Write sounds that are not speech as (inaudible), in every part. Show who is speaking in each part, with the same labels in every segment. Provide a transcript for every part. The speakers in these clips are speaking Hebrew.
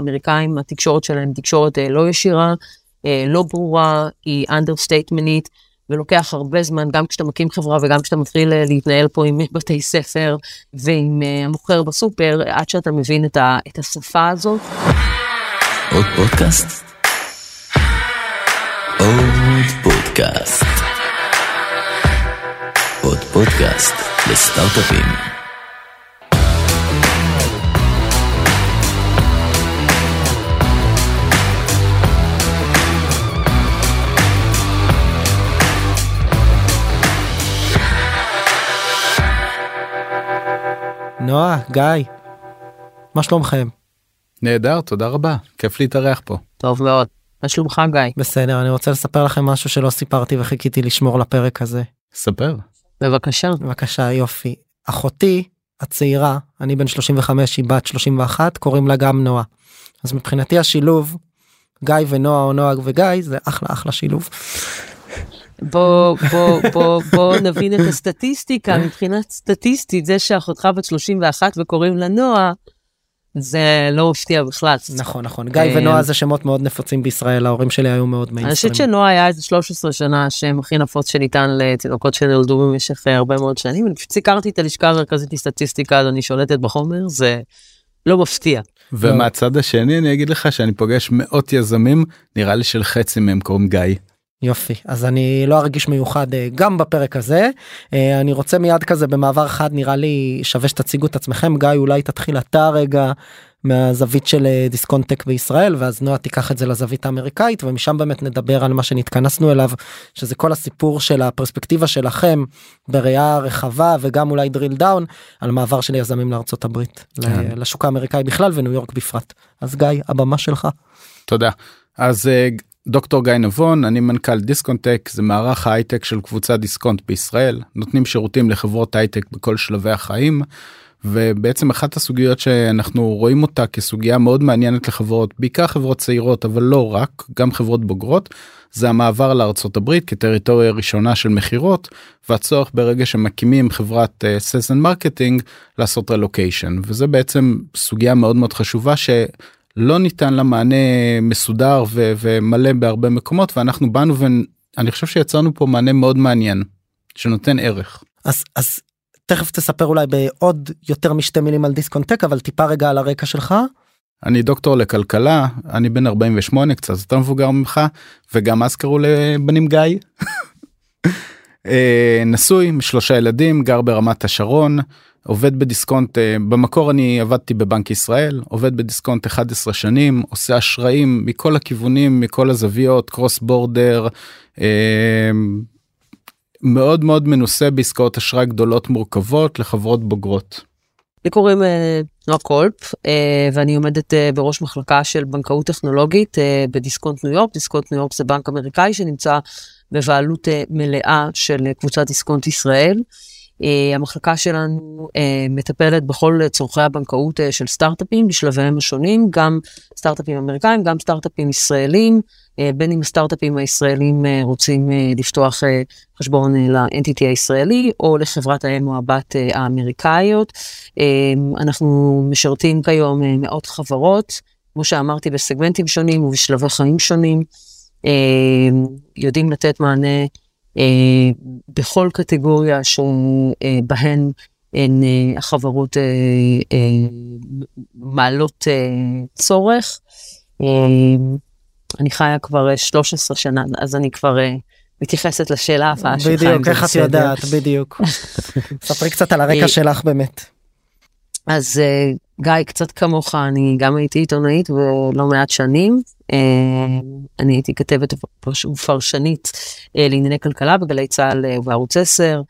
Speaker 1: אמריקאים, התקשורת שלהם תקשורת לא ישירה, לא ברורה, היא אנדרסטייטמנית, ולוקח הרבה זמן, גם כשאתה מקים חברה וגם כשאתה מתחיל להתנהל פה עם בתי ספר ועם המוכר בסופר, עד שאתה מבין את, ה, את השפה הזאת.
Speaker 2: עוד פודקאסט? עוד פודקאסט. עוד פודקאסט לסטארט-אפים.
Speaker 3: נועה, גיא, מה שלומכם?
Speaker 4: נהדר, תודה רבה, כיף להתארח פה.
Speaker 1: טוב מאוד. מה שלומך גיא?
Speaker 3: בסדר, אני רוצה לספר לכם משהו שלא סיפרתי וחיכיתי לשמור לפרק הזה.
Speaker 4: ספר.
Speaker 1: בבקשה.
Speaker 3: בבקשה, יופי. אחותי הצעירה, אני בן 35, היא בת 31, קוראים לה גם נועה. אז מבחינתי השילוב, גיא ונועה או נועה וגיא, זה אחלה אחלה שילוב.
Speaker 1: בוא בוא בוא בוא נבין את הסטטיסטיקה מבחינה סטטיסטית זה שאחותך בת 31 וקוראים לה נועה זה לא מפתיע בכלל.
Speaker 3: נכון נכון גיא ונועה זה שמות מאוד נפוצים בישראל ההורים שלי היו מאוד
Speaker 1: מיינסטרים. אני חושבת שנועה היה איזה 13 שנה שם הכי נפוץ שניתן לתינוקות שנולדו במשך אה, הרבה מאוד שנים אני פשוט סיקרתי את הלשכה המרכזית לסטטיסטיקה אז אני שולטת בחומר זה לא מפתיע.
Speaker 4: ומהצד השני אני אגיד לך שאני פוגש מאות יזמים נראה לי של חצי מהם קוראים גיא.
Speaker 3: יופי אז אני לא ארגיש מיוחד אה, גם בפרק הזה אה, אני רוצה מיד כזה במעבר חד נראה לי שווה שתציגו את עצמכם גיא אולי תתחיל אתה רגע מהזווית של אה, דיסקונטק בישראל ואז נועה תיקח את זה לזווית האמריקאית ומשם באמת נדבר על מה שנתכנסנו אליו שזה כל הסיפור של הפרספקטיבה שלכם בראייה רחבה וגם אולי drill down על מעבר של יזמים לארצות הברית כן. לשוק האמריקאי בכלל וניו יורק בפרט אז גיא הבמה שלך.
Speaker 4: תודה אז דוקטור גיא נבון אני מנכ"ל דיסקונטק זה מערך ההייטק של קבוצה דיסקונט בישראל נותנים שירותים לחברות הייטק בכל שלבי החיים. ובעצם אחת הסוגיות שאנחנו רואים אותה כסוגיה מאוד מעניינת לחברות בעיקר חברות צעירות אבל לא רק גם חברות בוגרות זה המעבר לארצות הברית כטריטוריה ראשונה של מכירות והצורך ברגע שמקימים חברת sales and uh, marketing לעשות רלוקיישן וזה בעצם סוגיה מאוד מאוד חשובה ש... לא ניתן לה מענה מסודר ו- ומלא בהרבה מקומות ואנחנו באנו ואני חושב שיצרנו פה מענה מאוד מעניין שנותן ערך.
Speaker 3: אז אז תכף תספר אולי בעוד יותר משתי מילים על דיסקונטק אבל טיפה רגע על הרקע שלך.
Speaker 4: אני דוקטור לכלכלה אני בן 48 קצת יותר מבוגר ממך וגם אז קראו לבנים גיא. (laughs) אה, נשוי שלושה ילדים גר ברמת השרון עובד בדיסקונט אה, במקור אני עבדתי בבנק ישראל עובד בדיסקונט 11 שנים עושה אשראים מכל הכיוונים מכל הזוויות cross border אה, מאוד מאוד מנוסה בעסקאות אשראי גדולות מורכבות לחברות בוגרות.
Speaker 1: לי קוראים אה, נועה קולפ ואני עומדת בראש מחלקה של בנקאות טכנולוגית בדיסקונט ניו יורק דיסקונט ניו יורק זה בנק אמריקאי שנמצא בבעלות מלאה של קבוצת דיסקונט ישראל. אה, המחלקה שלנו אה, מטפלת בכל צורכי הבנקאות אה, של סטארט-אפים בשלביהם השונים, גם סטארט-אפים אמריקאים, גם סטארט-אפים ישראלים, בין אם הסטארט-אפים הישראלים רוצים לפתוח חשבון לאנטיטי הישראלי, או לחברת האם או הבת האמריקאיות. אנחנו משרתים כיום מאות חברות, כמו שאמרתי, בסגמנטים שונים ובשלבי חיים שונים, יודעים לתת מענה אה, בכל קטגוריה שבהן הן אה, החברות אה, מעלות צורך. אני חיה כבר 13 שנה, אז אני כבר מתייחסת לשאלה הבאה
Speaker 3: שלך. בדיוק, איך את יודעת, בדיוק. (laughs) ספרי קצת על הרקע שלך באמת.
Speaker 1: אז גיא, קצת כמוך, אני גם הייתי עיתונאית ולא מעט שנים. אה, אני הייתי כתבת ופרשנית אה, לענייני כלכלה בגלי צה"ל אה, ובערוץ 10.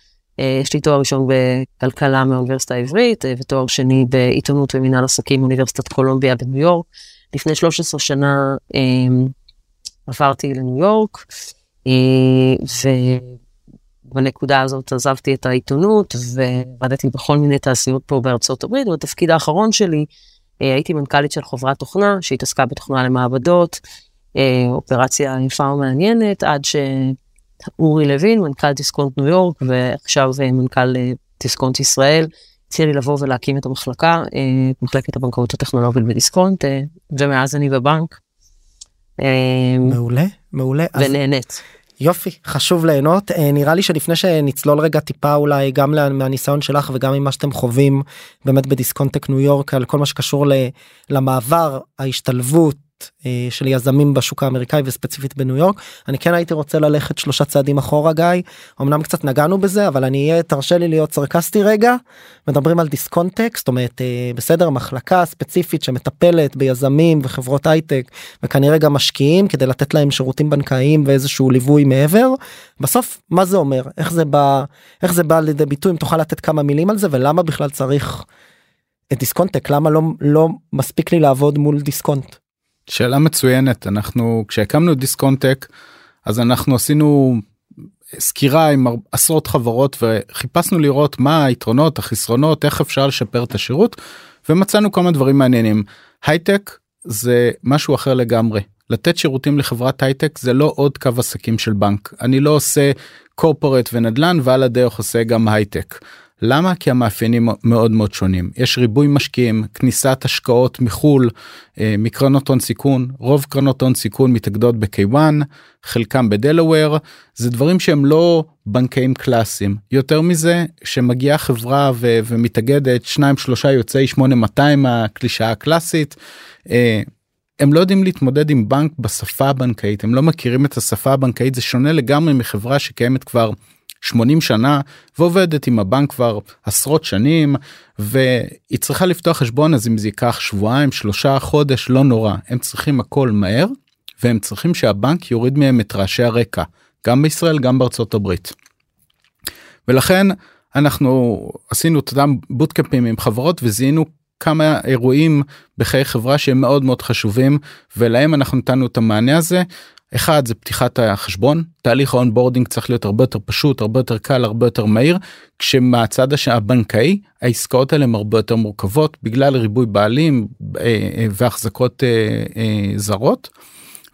Speaker 1: יש לי תואר ראשון בכלכלה מהאוניברסיטה העברית ותואר שני בעיתונות ומנהל עסקים מאוניברסיטת קולומביה בניו יורק. לפני 13 שנה עברתי לניו יורק ובנקודה הזאת עזבתי את העיתונות ועבדתי בכל מיני תעשיות פה בארצות הברית ובתפקיד האחרון שלי אה, הייתי מנכ"לית של חברת תוכנה שהתעסקה בתוכנה למעבדות, אה, אופרציה יפה ומעניינת, עד שאורי לוין, מנכ"ל דיסקונט ניו יורק, ועכשיו אה, מנכ"ל דיסקונט ישראל, הציע לי לבוא ולהקים את המחלקה, אה, את מחלקת הבנקאות הטכנולוגית בדיסקונט, אה, ומאז אני בבנק. אה,
Speaker 3: מעולה, מעולה. אז
Speaker 1: ונהנית.
Speaker 3: יופי, חשוב ליהנות. אה, נראה לי שלפני שנצלול רגע טיפה אולי גם מהניסיון שלך וגם ממה שאתם חווים באמת בדיסקונטק ניו יורק על כל מה שקשור למעבר, ההשתלבות של יזמים בשוק האמריקאי וספציפית בניו יורק. אני כן הייתי רוצה ללכת שלושה צעדים אחורה גיא, אמנם קצת נגענו בזה אבל אני אהיה, תרשה לי להיות סרקסטי רגע. מדברים על דיסקונטק, זאת אומרת אה, בסדר מחלקה ספציפית שמטפלת ביזמים וחברות הייטק וכנראה גם משקיעים כדי לתת להם שירותים בנקאיים ואיזשהו ליווי מעבר. בסוף מה זה אומר איך זה בא איך זה בא לידי ביטוי אם תוכל לתת כמה מילים על זה ולמה בכלל צריך את דיסקונטק למה לא לא מספיק לי לעבוד מול דיסקונט.
Speaker 4: שאלה מצוינת. אנחנו כשהקמנו את דיסקונטק אז אנחנו עשינו סקירה עם עשרות חברות וחיפשנו לראות מה היתרונות החסרונות איך אפשר לשפר את השירות ומצאנו כמה דברים מעניינים. הייטק זה משהו אחר לגמרי. לתת שירותים לחברת הייטק זה לא עוד קו עסקים של בנק. אני לא עושה קורפורט ונדל"ן ועל הדרך עושה גם הייטק. למה? כי המאפיינים מאוד מאוד שונים. יש ריבוי משקיעים, כניסת השקעות מחו"ל, אה, מקרנות הון סיכון, רוב קרנות הון סיכון מתאגדות ב-K1, חלקם בדלוור, זה דברים שהם לא בנקאים קלאסיים. יותר מזה, שמגיעה חברה ו- ומתאגדת, שניים שלושה יוצאי 8200 הקלישאה הקלאסית, אה, הם לא יודעים להתמודד עם בנק בשפה הבנקאית, הם לא מכירים את השפה הבנקאית, זה שונה לגמרי מחברה שקיימת כבר 80 שנה ועובדת עם הבנק כבר עשרות שנים והיא צריכה לפתוח חשבון אז אם זה ייקח שבועיים שלושה חודש לא נורא הם צריכים הכל מהר והם צריכים שהבנק יוריד מהם את רעשי הרקע גם בישראל גם בארצות הברית. ולכן אנחנו עשינו את אותם בוטקמפים עם חברות וזיהינו כמה אירועים בחיי חברה שהם מאוד מאוד חשובים ולהם אנחנו נתנו את המענה הזה. אחד זה פתיחת החשבון. תהליך ה onboarding צריך להיות הרבה יותר פשוט הרבה יותר קל הרבה יותר מהיר. כשמהצד הש- הבנקאי העסקאות האלה הן הרבה יותר מורכבות בגלל ריבוי בעלים אה, אה, והחזקות אה, אה, זרות.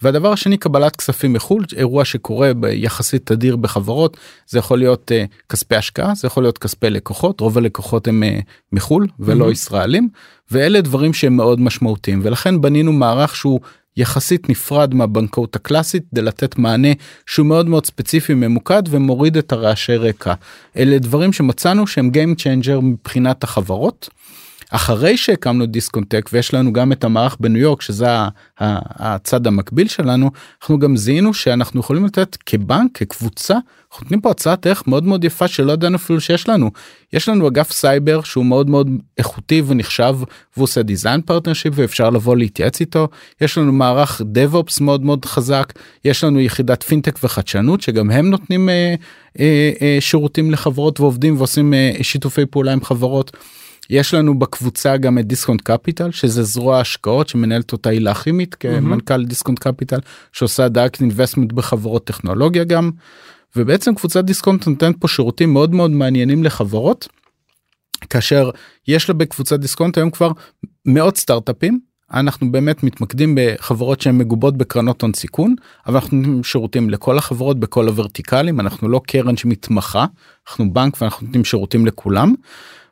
Speaker 4: והדבר השני קבלת כספים מחו"ל אירוע שקורה ביחסית תדיר בחברות. זה יכול להיות uh, כספי השקעה זה יכול להיות כספי לקוחות. רוב הלקוחות הם uh, מחו"ל ולא
Speaker 3: Mhm.
Speaker 4: ישראלים. ואלה דברים שהם מאוד משמעותיים. ולכן בנינו מערך שהוא יחסית נפרד מהבנקאות הקלאסית כדי לתת מענה שהוא מאוד מאוד ספציפי ממוקד ומוריד את הרעשי רקע אלה דברים שמצאנו שהם Game Changer מבחינת החברות. אחרי שהקמנו דיסקונטק ויש לנו גם את המערך בניו יורק שזה הצד המקביל שלנו אנחנו גם זיהינו שאנחנו יכולים לתת כבנק כקבוצה אנחנו נותנים פה הצעת ערך מאוד מאוד יפה שלא ידענו אפילו שיש לנו יש לנו אגף סייבר שהוא מאוד מאוד איכותי ונחשב והוא עושה design partnership ואפשר לבוא להתייעץ איתו יש לנו מערך DevOps מאוד מאוד חזק יש לנו יחידת פינטק וחדשנות שגם הם נותנים אה, אה, אה, שירותים לחברות ועובדים ועושים אה, שיתופי פעולה עם חברות. יש לנו בקבוצה גם את דיסקונט קפיטל שזה זרוע השקעות שמנהלת אותה הילה כימית כמנכ"ל דיסקונט קפיטל שעושה direct investment בחברות טכנולוגיה גם. ובעצם קבוצת דיסקונט נותנת פה שירותים מאוד מאוד מעניינים לחברות. כאשר יש לה בקבוצת דיסקונט היום כבר מאות סטארט-אפים אנחנו באמת מתמקדים בחברות שהן מגובות בקרנות הון סיכון אבל אנחנו נותנים שירותים לכל החברות בכל הוורטיקלים אנחנו לא קרן שמתמחה אנחנו בנק ואנחנו נותנים שירותים לכולם.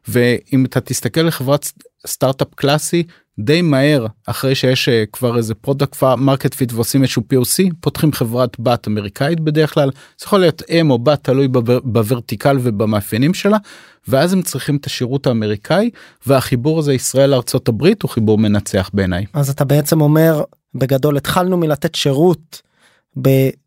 Speaker 4: ואם אתה תסתכל לחברת סטארט-אפ קלאסי די מהר אחרי שיש אה, כבר איזה product market fit ועושים איזשהו POC פותחים חברת בת אמריקאית בדרך כלל זה יכול להיות אם או בת תלוי ב ver- ב vertical ובמאפיינים שלה ואז הם צריכים את השירות האמריקאי והחיבור הזה ישראל ארצות הברית הוא חיבור מנצח בעיניי.
Speaker 3: אז אתה בעצם אומר בגדול התחלנו מלתת שירות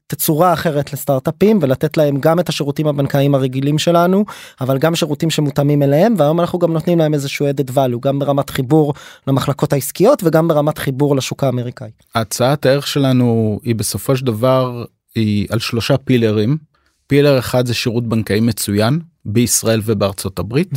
Speaker 3: בתצורה אחרת לסטארט-אפים ולתת להם גם את השירותים הבנקאיים הרגילים שלנו אבל גם שירותים שמותאמים אליהם והיום אנחנו גם נותנים להם איזשהו added value גם ברמת חיבור למחלקות העסקיות וגם ברמת חיבור לשוק האמריקאי.
Speaker 4: הצעת הערך שלנו היא בסופו של דבר היא על שלושה פילרים. pillar אחד זה שירות בנקאי מצוין בישראל ובארצות הברית.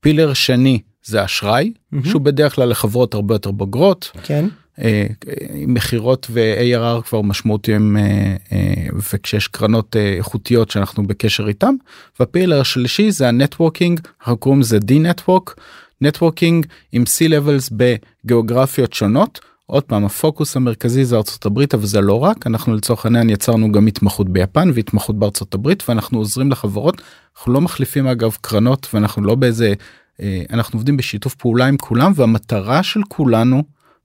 Speaker 4: pillar שני זה אשראי
Speaker 3: מהמם.
Speaker 4: שהוא בדרך כלל לחברות הרבה יותר בוגרות
Speaker 3: כן.
Speaker 4: אה, עם מכירות ו-ARR כבר משמעותיים אה, אה, וכשיש קרנות אה, איכותיות שאנחנו בקשר איתם. וה pillar השלישי זה ה networking אנחנו קוראים לזה D-Network. networking עם C-Levels בגיאוגרפיות שונות. עוד פעם הפוקוס המרכזי זה ארצות הברית אבל זה לא רק אנחנו לצורך העניין יצרנו גם התמחות ביפן והתמחות בארצות הברית ואנחנו עוזרים לחברות אנחנו לא מחליפים אגב קרנות ואנחנו לא באיזה אה, אנחנו עובדים בשיתוף פעולה עם כולם והמטרה של כולנו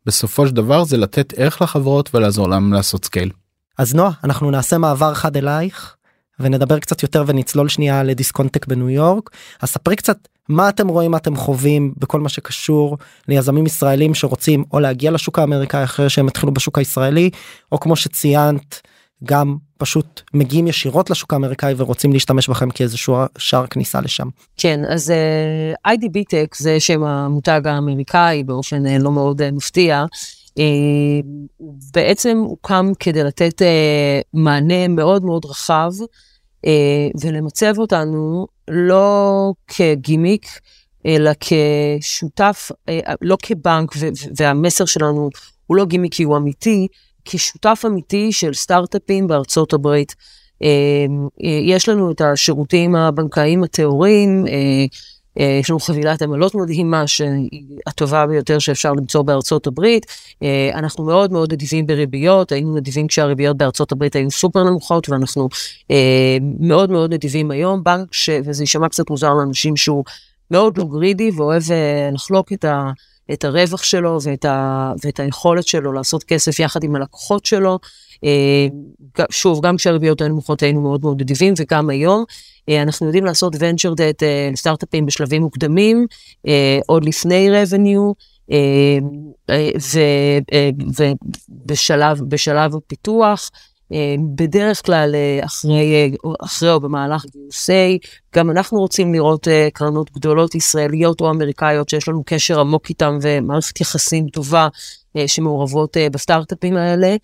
Speaker 4: בסופו של דבר זה לתת ערך לחברות ולעזור להם לעשות scale.
Speaker 3: אז נועה אנחנו נעשה מעבר חד אלייך ונדבר קצת יותר ונצלול שנייה לדיסקונטק בניו יורק אז ספרי קצת מה אתם רואים מה אתם חווים בכל מה שקשור ליזמים ישראלים שרוצים או להגיע לשוק האמריקאי אחרי שהם התחילו בשוק הישראלי או כמו שציינת גם פשוט מגיעים ישירות לשוק האמריקאי ורוצים להשתמש בכם כאיזשהו שער כניסה לשם.
Speaker 1: כן, אז uh, IDB Tech זה שם המותג האמריקאי באופן uh, לא מאוד uh, מפתיע. Uh, בעצם הוקם כדי לתת uh, מענה מאוד מאוד רחב uh, ולמצב אותנו לא כגימיק, אלא כשותף, uh, לא כבנק, והמסר שלנו הוא לא גימיקי, הוא אמיתי, כשותף אמיתי של סטארט-אפים בארצות הברית. אה, אה, יש לנו את השירותים הבנקאיים הטהורים, אה, יש לנו חבילת עמלות מדהימה שהיא הטובה ביותר שאפשר למצוא בארצות הברית. אנחנו מאוד מאוד נדיבים בריביות, היינו נדיבים כשהריביות בארצות הברית היו סופר נמוכות ואנחנו מאוד מאוד נדיבים היום. בנק, ש... וזה יישמע קצת מוזר לאנשים שהוא מאוד לא גרידי ואוהב לחלוק את ה... את הרווח שלו ואת, ה, ואת היכולת שלו לעשות כסף יחד עם הלקוחות שלו. אה, שוב, גם כשהריביות היו נמוכות היינו מאוד מאוד נדיבים, וגם היום. אה, אנחנו יודעים לעשות venture debt אה, לסטארט-אפים בשלבים מוקדמים, עוד לפני revenue. ובשלב הפיתוח, בדרך כלל אה, אחרי, אה, אחרי או במהלך גיוסי, גם אנחנו רוצים לראות קרנות גדולות ישראליות או אמריקאיות שיש לנו קשר עמוק איתם ומערכת יחסים טובה שמעורבות בסטארט-אפים האלה.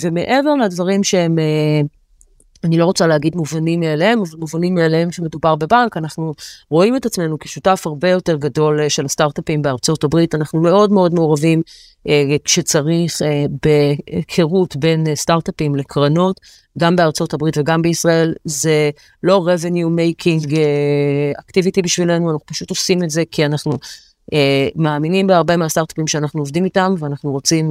Speaker 1: ומעבר לדברים שהם אני לא רוצה להגיד מובנים מאליהם, אבל מובנים מאליהם שמדובר בבנק, אנחנו רואים את עצמנו כשותף הרבה יותר גדול של הסטארט-אפים בארצות הברית, אנחנו מאוד מאוד מעורבים אה, כשצריך אה, בהיכרות בין אה, סטארט-אפים לקרנות, גם בארצות הברית וגם בישראל, זה לא revenue making activity בשבילנו, אנחנו פשוט עושים את זה כי אנחנו מאמינים בהרבה מהסטארט-אפים שאנחנו עובדים איתם, ואנחנו רוצים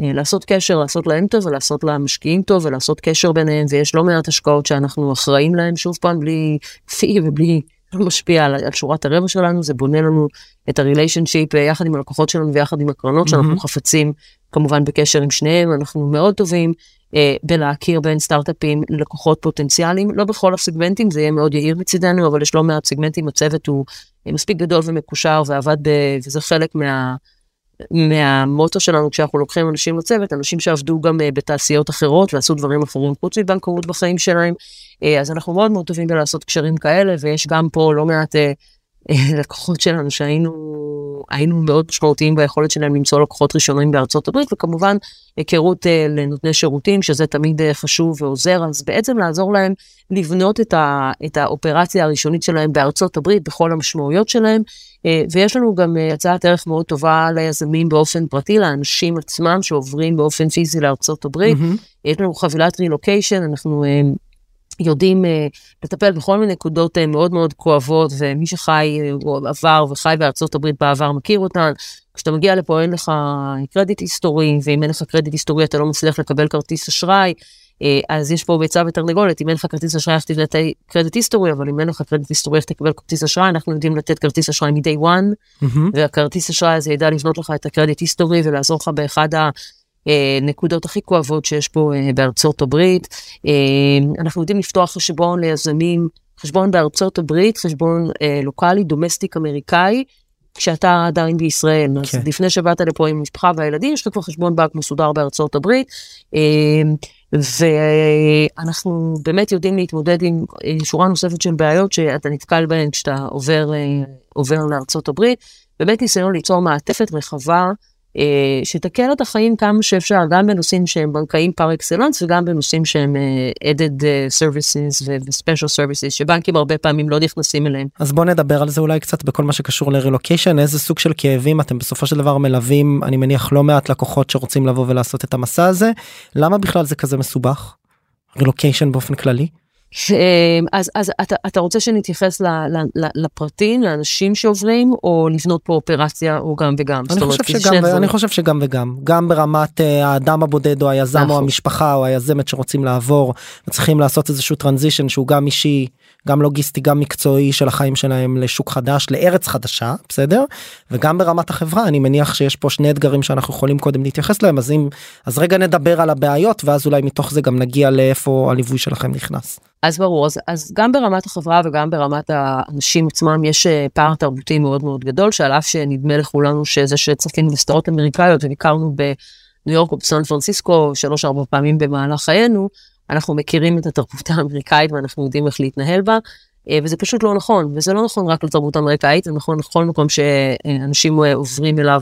Speaker 1: לעשות קשר, לעשות להם טוב ולעשות למשקיעים טוב ולעשות קשר ביניהם, ויש לא מעט השקעות שאנחנו אחראים להם, שוב פעם, בלי פי ובלי לא משפיע על, על שורת הרווח שלנו, זה בונה לנו את הריליישנשיפ יחד עם הלקוחות שלנו ויחד עם הקרנות mm-hmm. שאנחנו חפצים כמובן בקשר עם שניהם, אנחנו מאוד טובים אה, בלהכיר בין סטארט-אפים ללקוחות פוטנציאליים, לא בכל הסגמנטים, זה יהיה מאוד יאיר מצידנו, אבל יש לא מעט סגמנטים, הצוות הוא אה, מספיק גדול ומקושר ועבד, ב, וזה חלק מה... מהמוטו שלנו כשאנחנו לוקחים אנשים לצוות, אנשים שעבדו גם uh, בתעשיות אחרות ועשו דברים אחרים חוץ מבנקאות בחיים שלהם, uh, אז אנחנו מאוד מאוד טובים בלעשות קשרים כאלה, ויש גם פה לא מעט uh, (laughs) לקוחות שלנו שהיינו היינו מאוד משמעותיים ביכולת שלהם למצוא לקוחות ראשונים בארצות הברית, וכמובן היכרות uh, לנותני שירותים, שזה תמיד uh, חשוב ועוזר, אז בעצם לעזור להם לבנות את, ה, את האופרציה הראשונית שלהם בארצות הברית, בכל המשמעויות שלהם, אה, ויש לנו גם אה, הצעת ערך מאוד טובה ליזמים באופן פרטי, לאנשים עצמם שעוברים באופן פיזי לארצות הברית. Mm-hmm. יש לנו חבילת רילוקיישן, אנחנו אה, יודעים לטפל בכל מיני נקודות מאוד מאוד כואבות, ומי שחי או עבר וחי בארצות הברית בעבר מכיר אותן. כשאתה מגיע לפה אין לך קרדיט היסטורי, ואם אין לך קרדיט היסטורי אתה לא מצליח לקבל כרטיס אשראי. אה, אז יש פה ביצה ותרנגולת, אם אין לך כרטיס אשראי, איך תבנה קרדיט היסטורי, אבל אם אין לך קרדיט היסטורי, איך תקבל כרטיס אשראי, אנחנו יודעים לתת כרטיס אשראי מ-day one, mm-hmm. והכרטיס אשראי הזה ידע לבנות לך את הקרדיט היסטורי ולעזור לך באחד הנקודות הכי כואבות שיש פה אה, בארצות הברית. אה, אנחנו יודעים לפתוח חשבון ליזמים, חשבון בארצות הברית, חשבון לוקאלי, domestic אמריקאי, כשאתה עדיין בישראל. Okay. אז כן. לפני שבאת לפה עם המשפחה והילדים, יש לך כבר חשבון בנק מסודר בארצות הברית. ואנחנו באמת יודעים להתמודד עם שורה נוספת של בעיות שאתה נתקל בהן כשאתה עובר, עובר לארצות הברית. באמת ניסיון ליצור מעטפת רחבה אה, שתקל את החיים כמה שאפשר, גם בנושאים שהם בנקאיים פר אקסלנס וגם בנושאים שהם uh, added uh, services ו-special services, שבנקים הרבה פעמים לא נכנסים אליהם.
Speaker 3: אז בוא נדבר על זה אולי קצת בכל מה שקשור לרילוקיישן, איזה סוג של כאבים אתם בסופו של דבר מלווים, אני מניח לא מעט לקוחות שרוצים לבוא ולעשות את המסע הזה, למה בכלל זה כזה מסובך? רילוקיישן באופן כללי?
Speaker 1: אמ, אז, אז אתה, אתה רוצה שנתייחס ל, ל, ל, לפרטים, לאנשים שעוברים, או לבנות פה אופרציה, או גם וגם?
Speaker 3: אני, חושב שגם, אני חושב שגם וגם, גם ברמת uh, האדם הבודד או היזם נכון. או המשפחה או היזמת שרוצים לעבור, וצריכים לעשות איזשהו טרנזישן שהוא גם אישי, גם לוגיסטי, גם מקצועי של החיים שלהם לשוק חדש, לארץ חדשה, בסדר? וגם ברמת החברה, אני מניח שיש פה שני אתגרים שאנחנו יכולים קודם להתייחס להם, אז אם, אז רגע נדבר על הבעיות, ואז אולי מתוך זה גם נגיע לאיפה הליווי שלכם נכנס.
Speaker 1: אז ברור, אז, אז גם ברמת החברה וגם ברמת האנשים עצמם יש אה, פער תרבותי מאוד מאוד גדול, שעל אף שנדמה לכולנו שזה שצפינו בסדרות אמריקאיות וביקרנו בניו יורק או בסן פרנסיסקו שלוש ארבע פעמים במהלך חיינו, אנחנו מכירים את התרבות האמריקאית ואנחנו יודעים איך להתנהל בה, אה, וזה פשוט לא נכון, וזה לא נכון רק לתרבות האמריקאית, זה נכון לכל מקום שאנשים אה, עוברים אליו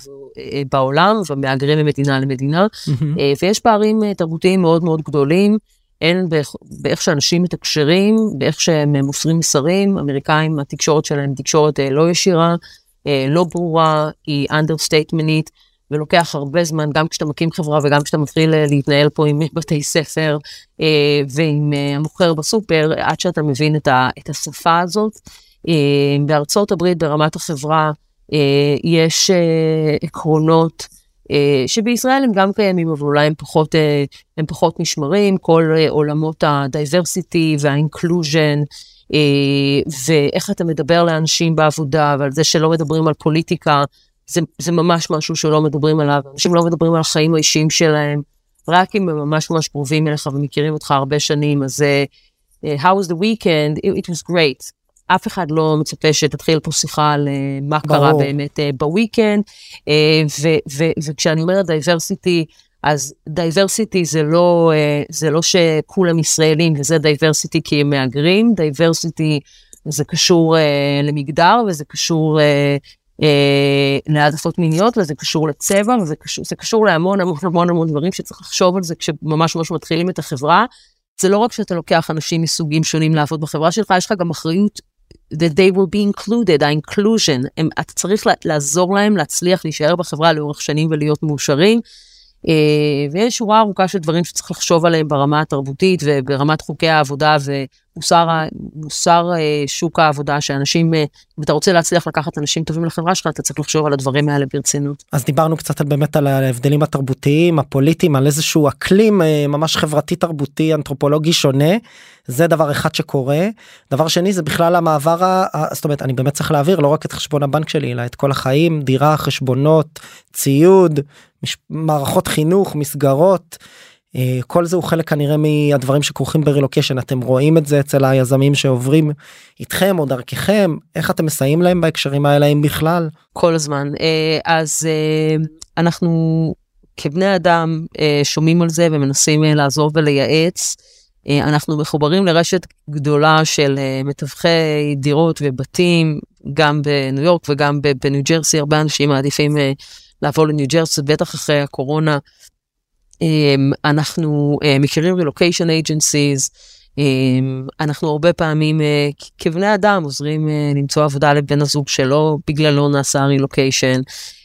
Speaker 1: בעולם ומהגרים ממדינה למדינה, mm-hmm. ויש פערים תרבותיים מאוד מאוד גדולים. הן באיך, באיך שאנשים מתקשרים, באיך שהם מוסרים מסרים, אמריקאים, התקשורת שלהם תקשורת אה, לא ישירה, אה, לא ברורה, היא אנדרסטייטמנית, ולוקח הרבה זמן, גם כשאתה מקים חברה וגם כשאתה מתחיל אה, להתנהל פה עם (laughs) בתי ספר ועם המוכר בסופר, עד שאתה מבין את, ה, את השפה הזאת. בארצות הברית, ברמת החברה, יש עקרונות שבישראל הם גם קיימים, אבל אולי הם פחות, אה, הם פחות נשמרים, כל אה, עולמות ה-diversity וה-inclusion, ואיך אתה מדבר לאנשים בעבודה, ועל זה שלא מדברים על פוליטיקה, זה, זה ממש משהו שלא מדברים עליו, אנשים לא מדברים על החיים האישיים שלהם, רק אם הם ממש ממש קרובים אליך ומכירים אותך הרבה שנים, אז uh, how was the weekend? It, it was great. אף אחד לא מצפה שתתחיל פה שיחה על uh, מה ברור. קרה באמת uh, ב weekend, uh, וכשאני אומרת diversity, אז diversity זה לא, זה לא שכולם ישראלים וזה diversity כי הם מהגרים, diversity זה קשור למגדר וזה קשור להעדפות מיניות וזה קשור לצבע וזה קשור, קשור להמון המון המון המון דברים שצריך לחשוב על זה כשממש ממש מתחילים את החברה. זה לא רק שאתה לוקח אנשים מסוגים שונים לעבוד בחברה שלך, יש לך גם אחריות that they will be included, ה-inclusion, אתה צריך לעזור להם להצליח להישאר בחברה לאורך שנים ולהיות מאושרים. אה, ויש שורה ארוכה של דברים שצריך לחשוב עליהם ברמה התרבותית וברמת חוקי העבודה ומוסר אה, שוק העבודה, שאנשים, אה, אם אתה רוצה להצליח לקחת אנשים טובים לחברה שלך, אתה צריך לחשוב על הדברים האלה ברצינות.
Speaker 3: אז דיברנו קצת על באמת על ההבדלים התרבותיים, הפוליטיים, על איזשהו אקלים ממש חברתי תרבותי אנתרופולוגי שונה. זה דבר אחד שקורה. דבר שני זה בכלל המעבר, ה... זאת אומרת אני באמת צריך להעביר לא רק את חשבון הבנק שלי אלא את כל החיים, דירה, חשבונות, ציוד. מערכות חינוך, מסגרות. אה, כל זה הוא חלק כנראה מהדברים שכרוכים ברילוקיישן אתם רואים את זה אצל היזמים שעוברים איתכם או דרככם איך אתם מסייעים להם בהקשרים האלה אם בכלל
Speaker 1: כל הזמן אה, אז אה, אנחנו כבני אדם שומעים על זה ומנסים לעזור ולייעץ. אנחנו מחוברים לרשת גדולה של מתווכי דירות ובתים גם בניו יורק וגם בניו ג'רסי הרבה אנשים מעדיפים לעבור לניו ג'רסי בטח אחרי הקורונה. אמ, אנחנו אה, מכירים relocation agencies, אמ, אנחנו הרבה פעמים אה, כבני אדם עוזרים אה, למצוא עבודה לבן הזוג שלו, בגללו נעשה רילוקיישן.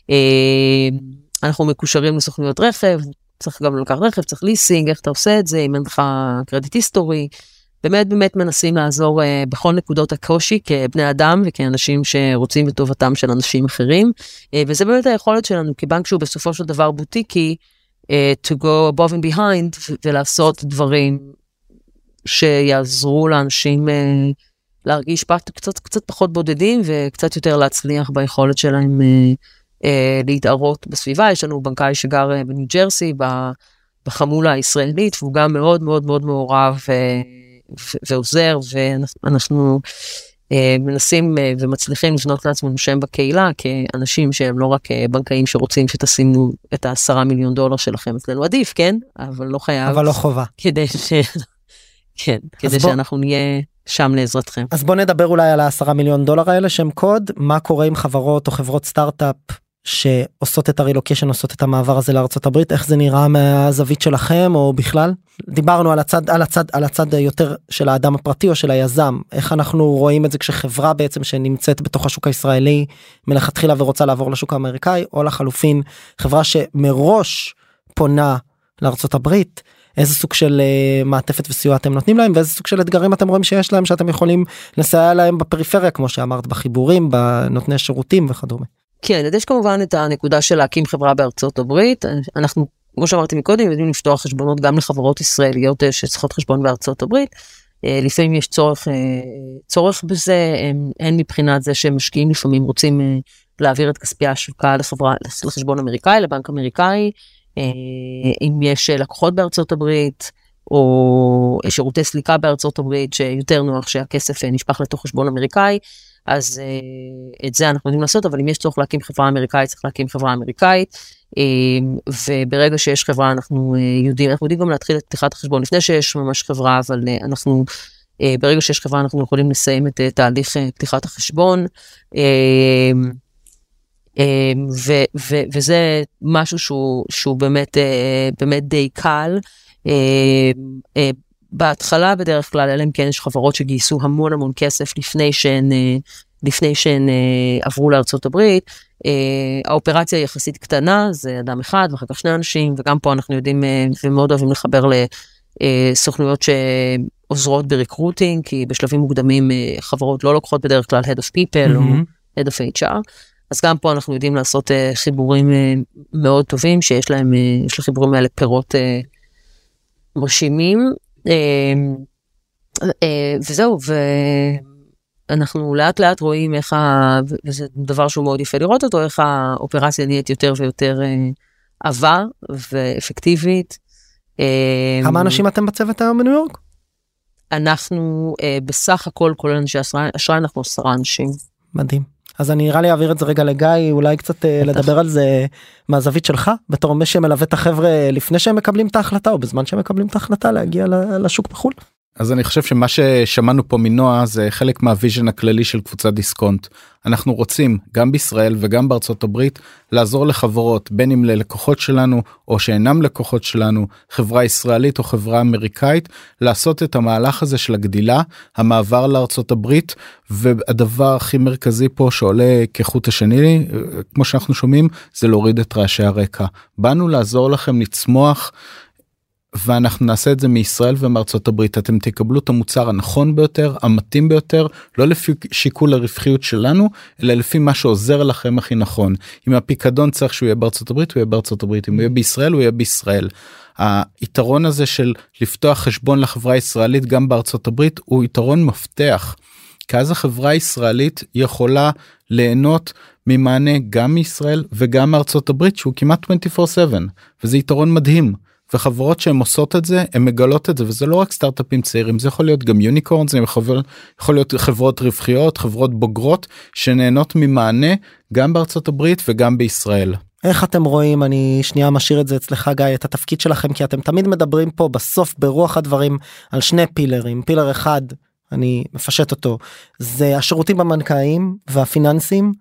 Speaker 1: אמ, אנחנו מקושרים לסוכנויות רכב, צריך גם לקחת רכב, צריך ליסינג, איך אתה עושה את זה, אם אין לך credit history. באמת באמת מנסים לעזור uh, בכל נקודות הקושי כבני אדם וכאנשים שרוצים בטובתם של אנשים אחרים. Uh, וזה באמת היכולת שלנו כבנק שהוא בסופו של דבר בוטיקי, uh, to go above and behind ולעשות דברים שיעזרו לאנשים uh, להרגיש פקט, קצת, קצת פחות בודדים וקצת יותר להצליח ביכולת שלהם uh, uh, להתערות בסביבה. יש לנו בנקאי שגר uh, בניו ג'רסי, בחמולה הישראלית, והוא גם מאוד מאוד מאוד מעורב uh, ועוזר, ואנחנו... אה, מנסים אה, ומצליחים לבנות לעצמנו שם בקהילה כאנשים שהם לא רק אה, בנקאים שרוצים שתשימו את העשרה מיליון דולר שלכם אצלנו. עדיף כן? אבל לא חייב.
Speaker 3: אבל לא חובה.
Speaker 1: כדי ש... כן כדי בוא... שאנחנו נהיה שם לעזרתכם.
Speaker 3: אז בוא נדבר אולי על העשרה מיליון דולר האלה שהם קוד. מה קורה עם חברות או חברות סטארט-אפ שעושות את הרילוקיישן עושות את המעבר הזה לארצות הברית איך זה נראה מהזווית שלכם או בכלל דיברנו על הצד על הצד על הצד יותר של האדם הפרטי או של היזם איך אנחנו רואים את זה כשחברה בעצם שנמצאת בתוך השוק הישראלי מלכתחילה ורוצה לעבור לשוק האמריקאי או לחלופין חברה שמראש פונה לארצות הברית איזה סוג של uh, מעטפת וסיוע אתם נותנים להם ואיזה סוג של אתגרים אתם רואים שיש להם שאתם יכולים לסייע להם בפריפריה כמו שאמרת בחיבורים בנותני שירותים וכדומה.
Speaker 1: כן, אז יש כמובן את הנקודה של להקים חברה בארצות הברית. אנחנו, כמו שאמרתי מקודם, יודעים לפתוח חשבונות גם לחברות ישראליות אה, שצריכות חשבון בארצות הברית. אה, לפעמים יש צורך, אה, צורך בזה, הן מבחינת זה שמשקיעים לפעמים רוצים להעביר את כספי ההשקעה לחשבון אמריקאי, לבנק אמריקאי. אם יש לקוחות בארצות הברית, או שירותי סליקה בארצות הברית, שיותר נוח שהכסף נשפך לתוך חשבון אמריקאי, אז uh, את זה אנחנו יודעים לעשות, אבל אם יש צורך להקים חברה אמריקאית, צריך להקים חברה אמריקאית, uh, וברגע שיש חברה אנחנו uh, יודעים, אנחנו יודעים גם להתחיל את פתיחת החשבון לפני שיש ממש חברה, אבל אנחנו, ברגע שיש חברה אנחנו יכולים לסיים את תהליך פתיחת החשבון. ו, ו, וזה משהו שהוא, שהוא באמת, באמת די קל. בהתחלה בדרך כלל, אלא אם כן יש חברות שגייסו המון המון כסף לפני שהן, אה, לפני שהן אה, עברו לארצות הברית. אה, האופרציה יחסית קטנה, זה אדם אחד ואחר כך שני אנשים, וגם פה אנחנו יודעים ומאוד אוהבים לחבר לסוכנויות שעוזרות ב recruiting, כי בשלבים מוקדמים חברות לא לוקחות בדרך כלל Head of People mm-hmm. או Head of HR. אז גם פה אנחנו יודעים לעשות חיבורים מאוד טובים, שיש להם, יש לחיבורים האלה פירות מרשימים. אמ, אה, וזהו, ואנחנו לאט לאט רואים איך, ה... וזה דבר שהוא מאוד יפה לראות אותו, איך האופרציה נהיית יותר ויותר אה, עבה ואפקטיבית.
Speaker 3: אמ, כמה אנשים אתם בצוות היום בניו יורק?
Speaker 1: אנחנו אה, בסך הכל, כולל אנשי אשראי, אנחנו עשרה אנשים.
Speaker 3: מדהים. אז אני נראה לי אעביר את זה רגע לגיא אולי קצת אה, בטח. לדבר על זה מהזווית שלך בתור מי שמלווה את החבר'ה לפני שהם מקבלים את ההחלטה או בזמן שהם מקבלים את ההחלטה להגיע לשוק בחו"ל.
Speaker 4: אז אני חושב שמה ששמענו פה מנועה זה חלק מה vision הכללי של קבוצת דיסקונט. אנחנו רוצים גם בישראל וגם בארצות הברית לעזור לחברות בין אם ללקוחות שלנו או שאינם לקוחות שלנו חברה ישראלית או חברה אמריקאית לעשות את המהלך הזה של הגדילה המעבר לארצות הברית והדבר הכי מרכזי פה שעולה כחוט השני כמו שאנחנו שומעים זה להוריד את רעשי הרקע באנו לעזור לכם לצמוח. ואנחנו נעשה את זה מישראל ומארצות הברית אתם תקבלו את המוצר הנכון ביותר המתאים ביותר לא לפי שיקול הרווחיות שלנו אלא לפי מה שעוזר לכם הכי נכון אם הפיקדון צריך שהוא יהיה בארצות הברית הוא יהיה בארצות הברית אם הוא יהיה בישראל הוא יהיה בישראל. היתרון הזה של לפתוח חשבון לחברה הישראלית גם בארצות הברית הוא יתרון מפתח. כי אז החברה הישראלית יכולה ליהנות ממענה גם מישראל וגם מארצות הברית שהוא כמעט 24/7 וזה יתרון מדהים. וחברות שהן עושות את זה הן מגלות את זה וזה לא רק סטארט-אפים צעירים זה יכול להיות גם יוניקורן זה יכול, יכול להיות חברות רווחיות חברות בוגרות שנהנות ממענה גם בארצות הברית וגם בישראל.
Speaker 3: איך אתם רואים אני שנייה משאיר את זה אצלך גיא את התפקיד שלכם כי אתם תמיד מדברים פה בסוף ברוח הדברים על שני פילרים pillar אחד אני מפשט אותו זה השירותים הבנקאיים והפיננסים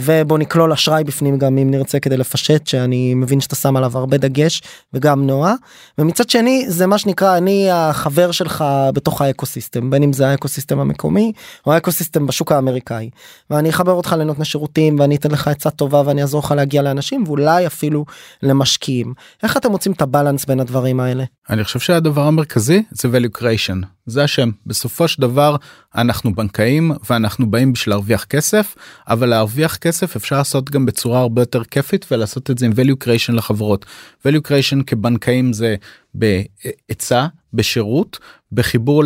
Speaker 3: ובוא נכלול אשראי בפנים גם אם נרצה כדי לפשט שאני מבין שאתה שם עליו הרבה דגש וגם נועה. ומצד שני זה מה שנקרא אני החבר שלך בתוך ה ecosystem בין אם זה ה ecosystem המקומי או ה ecosystem בשוק האמריקאי. ואני אחבר אותך לנותני שירותים ואני אתן לך עצה טובה ואני אעזור לך להגיע לאנשים ואולי אפילו למשקיעים. איך אתם מוצאים את הבלנס בין הדברים האלה.
Speaker 4: אני חושב שהדבר המרכזי זה value creation. זה השם. בסופו של דבר אנחנו בנקאים ואנחנו באים בשביל להרוויח כסף אבל להרוויח כסף אפשר לעשות גם בצורה הרבה יותר כיפית ולעשות את זה עם value creation לחברות. value creation כבנקאים זה בעצה בשירות בחיבור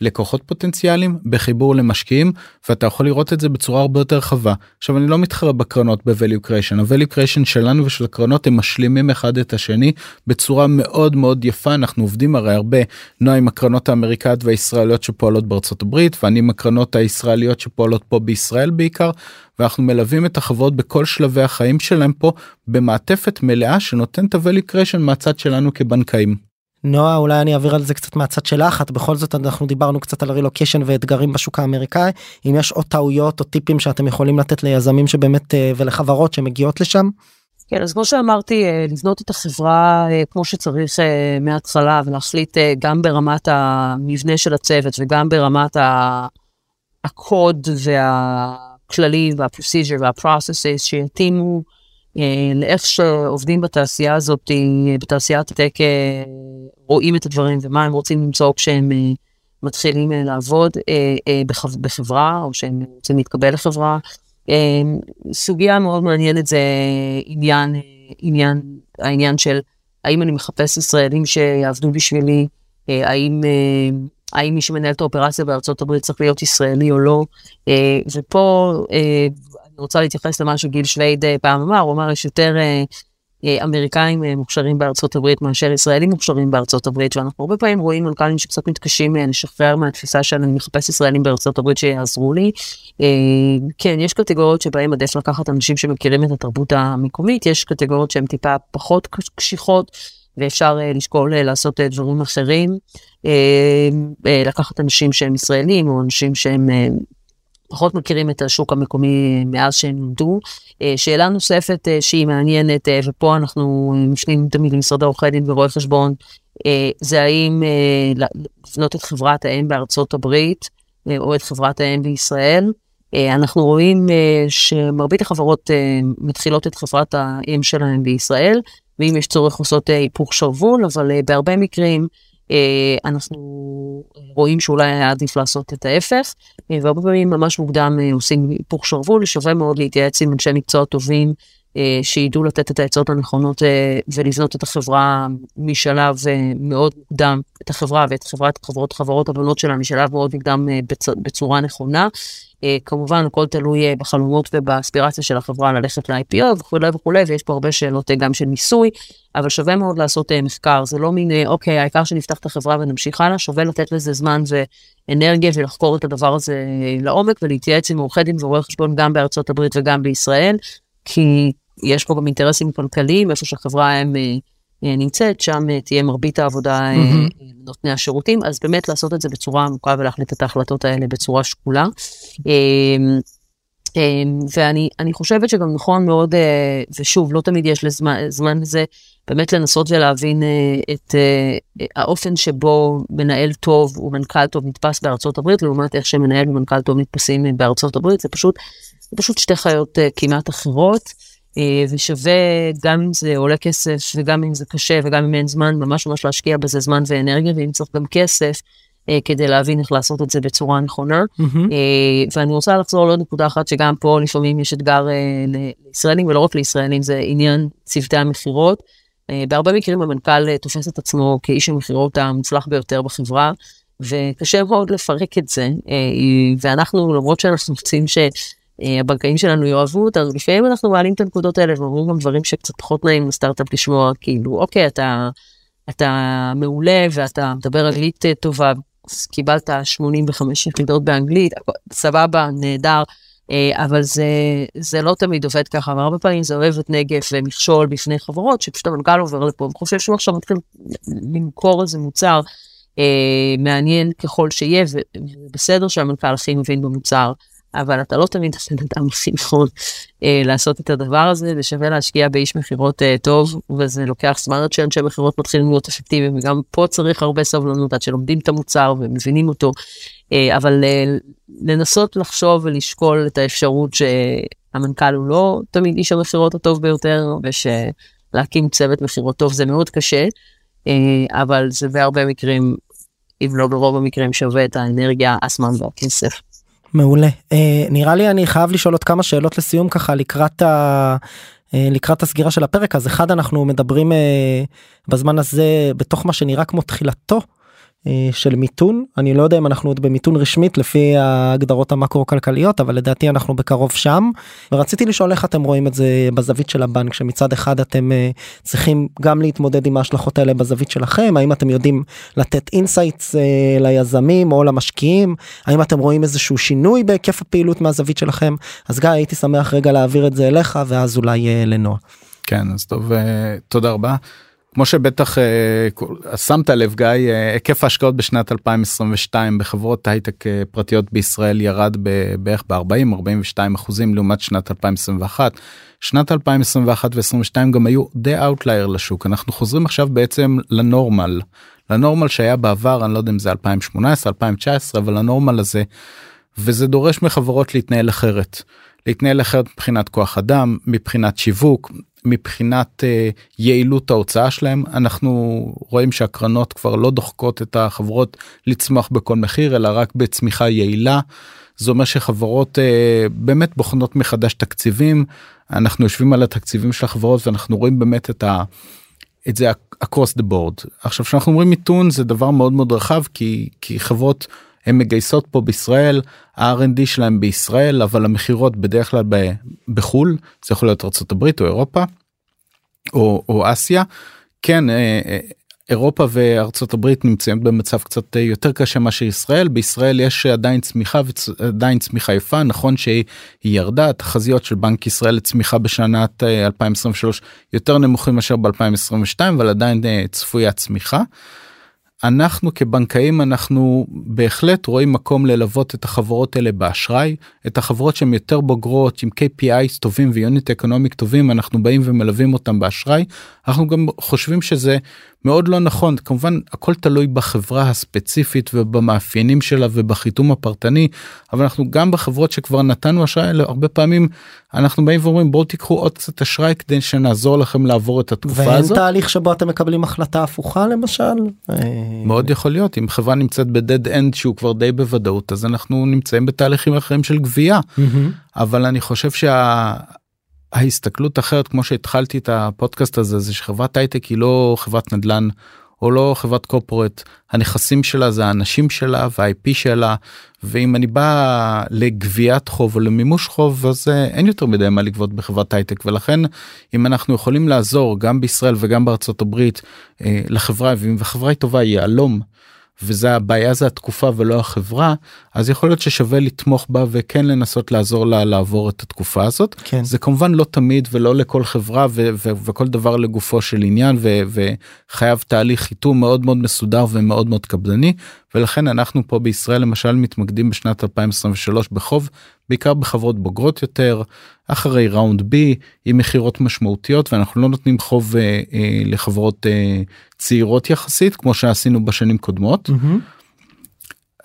Speaker 4: ללקוחות פוטנציאליים בחיבור למשקיעים ואתה יכול לראות את זה בצורה הרבה יותר רחבה. עכשיו אני לא מתחרה בקרנות ב-value creation. ה-value creation שלנו ושל הקרנות הם משלימים אחד את השני בצורה מאוד מאוד יפה. אנחנו עובדים הרי הרבה נועה עם הקרנות האמריקאיות והישראליות שפועלות בארצות הברית ואני עם הקרנות הישראליות שפועלות פה בישראל בעיקר ואנחנו מלווים את החברות בכל שלבי החיים שלהם פה במעטפת מלאה שנותן את ה-value creation מהצד שלנו כבנקאים.
Speaker 3: נועה אולי אני אעביר על זה קצת מהצד שלך את בכל זאת אנחנו דיברנו קצת על רילוקיישן ואתגרים בשוק האמריקאי אם יש עוד טעויות או טיפים שאתם יכולים לתת ליזמים שבאמת אה, ולחברות שמגיעות לשם.
Speaker 1: כן אז כמו שאמרתי אה, לבנות את החברה אה, כמו שצריך מההתחלה ולהחליט גם ברמת המבנה של הצוות וגם ברמת הקוד והכללים והפרוססס שיתאימו לאיך שעובדים בתעשייה הזאת, אה, בתעשיית הטק, אה, רואים את הדברים ומה הם רוצים למצוא כשהם אה, מתחילים אה, לעבוד אה, אה, בחב, בחברה, או שהם רוצים להתקבל לחברה. אה, סוגיה מאוד מעניינת זה עניין, אה, עניין, העניין של האם אני מחפש ישראלים שיעבדו בשבילי, אה, האם, אה, האם מי שמנהל את האופרציה בארצות הברית צריך להיות ישראלי או לא. אה, ופה אה, רוצה להתייחס למה שגיל שווייד אה, פעם אמר, הוא אמר יש יותר אה, אה, אמריקאים מוכשרים בארצות הברית מאשר ישראלים מוכשרים בארצות הברית, ואנחנו הרבה פעמים רואים מנכ"לים שקצת מתקשים לשחרר מהתפיסה של אני מחפש ישראלים בארצות הברית שיעזרו לי. כן, יש קטגוריות שבהן עדיף לקחת אנשים שמכירים את התרבות המקומית, יש קטגוריות שהן טיפה פחות קשיחות. ואפשר uh, לשקול uh, לעשות uh, דברים אחרים, uh, uh, לקחת אנשים שהם ישראלים או אנשים שהם uh, פחות מכירים את השוק המקומי מאז שהם נולדו. אה, שאלה נוספת אה, שהיא מעניינת, אה, ופה אנחנו משנים תמיד למשרד עורכי דין ורואי חשבון, זה האם לבנות את חברת האם בארצות הברית, או את חברת האם בישראל. אנחנו רואים שמרבית החברות מתחילות את חברת האם שלהם בישראל, ואם יש צורך עושות היפוך שרוול, אבל בהרבה מקרים אנחנו רואים שאולי היה עדיף לעשות את ההפך, אה, והרבה פעמים ממש מוקדם אה, עושים היפוך שרוול, שווה מאוד להתייעץ עם אנשי מקצוע טובים. שידעו לתת את העצות הנכונות ולבנות את החברה משלב מאוד מוקדם, את החברה ואת חברת חברות חברות הבנות שלה משלב מאוד מוקדם בצורה נכונה. כמובן, הכל תלוי בחלומות ובאספירציה של החברה ללכת ל-IPO וכולי וכולי, ויש פה הרבה שאלות גם של מיסוי, אבל שווה מאוד לעשות מחקר, זה לא מין, אוקיי, העיקר שנפתח את החברה ונמשיך הלאה, שווה לתת לזה זמן ואנרגיה ולחקור את הדבר הזה לעומק ולהתייעץ עם עורכי דין ורואי חשבון גם בארצות הברית וגם בישראל, כי יש פה גם אינטרסים כלכליים, איפה שהחברה הם, uh, uh, נמצאת, שם uh, תהיה מרבית העבודה mm-hmm. נותני השירותים, אז באמת לעשות את זה בצורה עמוקה ולהחליט את ההחלטות האלה בצורה שקולה. ואני חושבת שגם נכון מאוד, ושוב, לא תמיד יש לזמן לזה, באמת לנסות ולהבין את האופן שבו מנהל טוב ומנכ"ל טוב נתפס בארצות הברית, לעומת איך שמנהל ומנכ"ל טוב נתפסים בארצות הברית, זה פשוט, זה פשוט שתי חיות כמעט אחרות, ושווה, גם אם זה עולה כסף, וגם אם זה קשה, וגם אם אין זמן, ממש ממש להשקיע בזה זמן ואנרגיה, ואם צריך גם כסף, uh, כדי להבין איך לעשות את זה בצורה נכונה. Mm-hmm. Uh, ואני רוצה לחזור לעוד נקודה אחת, שגם פה לפעמים יש אתגר לישראלים, ולא רק לישראלים, זה עניין צוותי המכירות. אה, בהרבה מקרים המנכ"ל אה, תופס את עצמו כאיש המכירות המוצלח ביותר בחברה, וקשה מאוד לפרק את זה, אה, ואנחנו, למרות שאנחנו רוצים שהבנקאים שלנו יאהבו אותנו, לפעמים אנחנו מעלים את הנקודות האלה ואומרים גם דברים שקצת פחות נעים לסטארט-אפ לשמוע, כאילו, אוקיי, אתה, אתה מעולה ואתה מדבר אנגלית טובה, קיבלת 85 יחידות באנגלית, סבבה, נהדר. אה, אבל זה, זה לא תמיד עובד ככה, והרבה פעמים זה אוהב את נגף ומכשול בפני חברות, שפשוט המנכ"ל עובר לפה וחושב שהוא עכשיו מתחיל למכור איזה מוצר אה, מעניין ככל שיהיה, ובסדר שהמנכ"ל הכי מבין במוצר, אבל אתה לא תמיד הבן אדם הכי נכון לעשות את הדבר הזה, ושווה להשקיע באיש מכירות אה, טוב, וזה לוקח זמן עד שאנשי מכירות מתחילים להיות אפקטיביים, וגם פה צריך הרבה סבלנות עד שלומדים את המוצר ומבינים אותו, אה, אבל אה, לנסות לחשוב ולשקול את האפשרות שהמנכ"ל הוא לא תמיד איש המכירות הטוב ביותר, ושלהקים צוות מכירות טוב זה מאוד קשה, אבל זה בהרבה מקרים, אם לא ברוב המקרים, שווה את האנרגיה, הזמן והכסף.
Speaker 3: מעולה. אה, נראה לי אני חייב לשאול עוד כמה שאלות לסיום ככה לקראת ה... אה, לקראת הסגירה של הפרק אז אחד אנחנו מדברים אה, בזמן הזה בתוך מה שנראה כמו תחילתו של מיתון. אני לא יודע אם אנחנו עוד במיתון רשמית לפי ההגדרות המקרו כלכליות אבל לדעתי אנחנו בקרוב שם. ורציתי לשאול איך אתם רואים את זה בזווית של הבנק שמצד אחד אתם אה, צריכים גם להתמודד עם ההשלכות האלה בזווית שלכם? האם אתם יודעים לתת insights אה, ליזמים או למשקיעים? האם אתם רואים איזשהו שינוי בהיקף הפעילות מהזווית שלכם? אז גיא הייתי שמח רגע להעביר את זה אליך ואז אולי לנועה.
Speaker 4: כן אז טוב תודה רבה. כמו שבטח uh, שמת לב גיא uh, היקף ההשקעות בשנת 2022 בחברות הייטק uh, פרטיות בישראל ירד בערך ב-40 42 אחוזים לעומת שנת 2021 שנת 2021 ו22 גם היו די outlier לשוק. אנחנו חוזרים עכשיו בעצם ל normal. ל normal שהיה בעבר אני לא יודע אם זה 2018 2019 אבל ה normal הזה וזה דורש מחברות להתנהל אחרת. להתנהל אחרת מבחינת כוח אדם, מבחינת שיווק, מבחינת uh, יעילות ההוצאה שלהם. אנחנו רואים שהקרנות כבר לא דוחקות את החברות לצמוח בכל מחיר, אלא רק בצמיחה יעילה. זה אומר שחברות uh, באמת בוחנות מחדש תקציבים. אנחנו יושבים על התקציבים של החברות ואנחנו רואים באמת את ה... את זה across the board. עכשיו כשאנחנו אומרים מיתון זה דבר מאוד מאוד רחב כי כי חברות הן מגייסות פה בישראל ה-R&D שלהם בישראל אבל המכירות בדרך כלל בחו"ל זה יכול להיות ארה"ב או אירופה או, או אסיה. כן אה, אה, אירופה וארצות הברית נמצאים במצב קצת יותר קשה מאשר ישראל. בישראל יש עדיין צמיחה ועדיין צמיחה יפה. נכון שהיא ירדה התחזיות של בנק ישראל לצמיחה בשנת 2023 אה, יותר נמוכים מאשר ב2022 אבל עדיין צפויה צמיחה. אנחנו כבנקאים אנחנו בהחלט רואים מקום ללוות את החברות האלה באשראי את החברות שהן יותר בוגרות עם KPI טובים ויוניט אקונומיק טובים אנחנו באים ומלווים אותם באשראי. אנחנו גם חושבים שזה מאוד לא נכון כמובן הכל תלוי בחברה הספציפית ובמאפיינים שלה ובחיתום הפרטני אבל אנחנו גם בחברות שכבר נתנו אשראי הרבה פעמים אנחנו באים ואומרים בואו תיקחו עוד קצת אשראי כדי שנעזור לכם לעבור את התקופה
Speaker 3: ואין
Speaker 4: הזאת.
Speaker 3: ואין תהליך שבו אתם מקבלים החלטה הפוכה למשל? אה,
Speaker 4: מאוד יכול להיות אם חברה נמצאת ב dead end שהוא כבר די בוודאות אז אנחנו נמצאים בתהליכים אחרים של גבייה אבל אני חושב שה... ההסתכלות אחרת כמו שהתחלתי את הפודקאסט הזה זה שחברת הייטק היא לא חברת נדל"ן או לא חברת corporate הנכסים שלה זה האנשים שלה וה-IP שלה ואם אני בא לגביית חוב או למימוש חוב אז אה, אין יותר מדי מה לגבות בחברת הייטק. ולכן אם אנחנו יכולים לעזור גם בישראל וגם בארצות הברית אה, לחברה ואם החברה היא טובה יהלום וזה הבעיה זה התקופה ולא החברה אז יכול להיות ששווה לתמוך בה וכן לנסות לעזור לה לעבור את התקופה הזאת
Speaker 3: כן.
Speaker 4: זה כמובן לא תמיד ולא לכל חברה ו- ו- וכל דבר לגופו של עניין ו- וחייב תהליך חיתום מאוד מאוד מסודר ומאוד מאוד קפדני ולכן אנחנו פה בישראל למשל מתמקדים בשנת 2023 בחוב בעיקר בחברות בוגרות יותר אחרי ראונד בי עם מכירות משמעותיות ואנחנו לא נותנים חוב אה, אה, לחברות אה, צעירות יחסית כמו שעשינו בשנים קודמות. Mm-hmm.